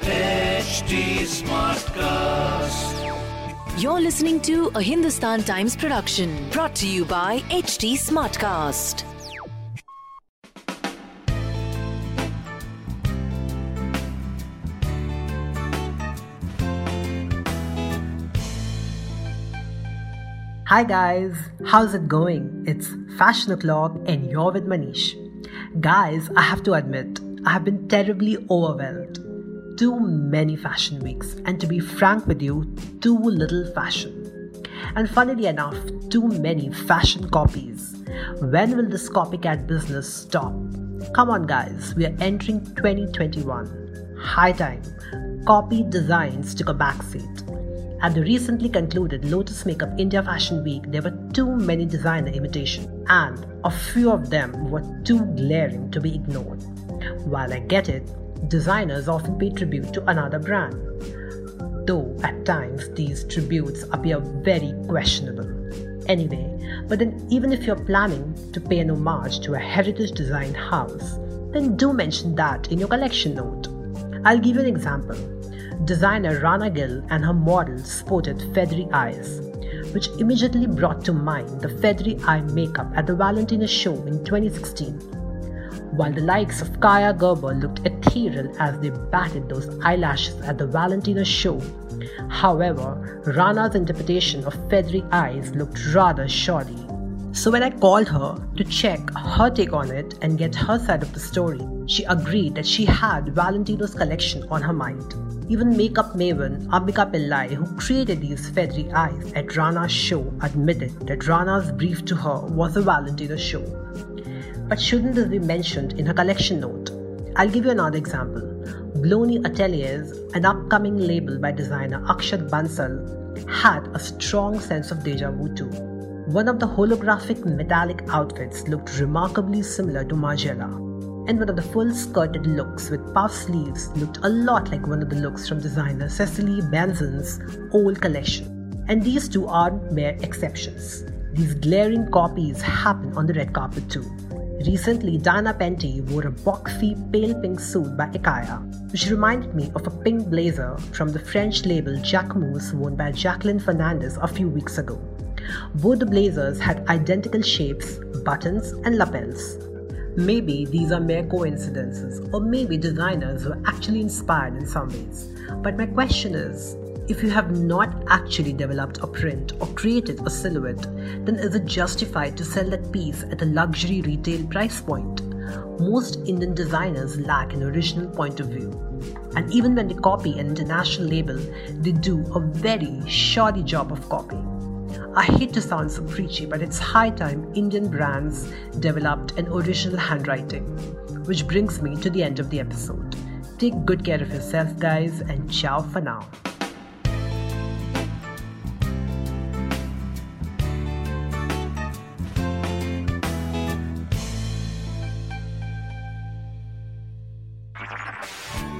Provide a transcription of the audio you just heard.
HT Smartcast. You're listening to a Hindustan Times production brought to you by HT Smartcast. Hi guys, how's it going? It's Fashion O'Clock and you're with Manish. Guys, I have to admit, I have been terribly overwhelmed. Too many fashion weeks, and to be frank with you, too little fashion. And funnily enough, too many fashion copies. When will this copycat business stop? Come on, guys, we are entering 2021. High time. Copy designs took a backseat. At the recently concluded Lotus Makeup India Fashion Week, there were too many designer imitations, and a few of them were too glaring to be ignored. While I get it, designers often pay tribute to another brand, though at times these tributes appear very questionable. Anyway, but then even if you're planning to pay an homage to a heritage design house, then do mention that in your collection note. I'll give you an example. Designer Rana Gill and her models sported feathery eyes, which immediately brought to mind the feathery eye makeup at the Valentino show in 2016. While the likes of Kaia Gerber looked ethereal as they batted those eyelashes at the Valentino show, however, Rana's interpretation of feathery eyes looked rather shoddy. So when I called her to check her take on it and get her side of the story, she agreed that she had Valentino's collection on her mind. Even makeup maven Ambika Pillai, who created these feathery eyes at Rana's show, admitted that Rana's brief to her was a Valentino show. But shouldn't this be mentioned in her collection note? I'll give you another example. Bloni Ateliers, an upcoming label by designer Akshat Bansal, had a strong sense of deja vu too. One of the holographic metallic outfits looked remarkably similar to Margiela, and one of the full skirted looks with puff sleeves looked a lot like one of the looks from designer Cecilie Bahnsen's old collection. And these two aren't mere exceptions. These glaring copies happen on the red carpet too. Recently, Diana Penty wore a boxy pale pink suit by Ikaya, which reminded me of a pink blazer from the French label Jacquemus worn by Jacqueline Fernandez a few weeks ago. Both the blazers had identical shapes, buttons, and lapels. Maybe these are mere coincidences, or maybe designers were actually inspired in some ways. But my question is if you have not actually developed a print or created a silhouette, then is it justified to sell that piece at a luxury retail price point? Most Indian designers lack an original point of view. And even when they copy an international label, they do a very shoddy job of copying. I hate to sound so preachy, but it's high time Indian brands developed an original handwriting. Which brings me to the end of the episode. Take good care of yourself, guys, and ciao for now.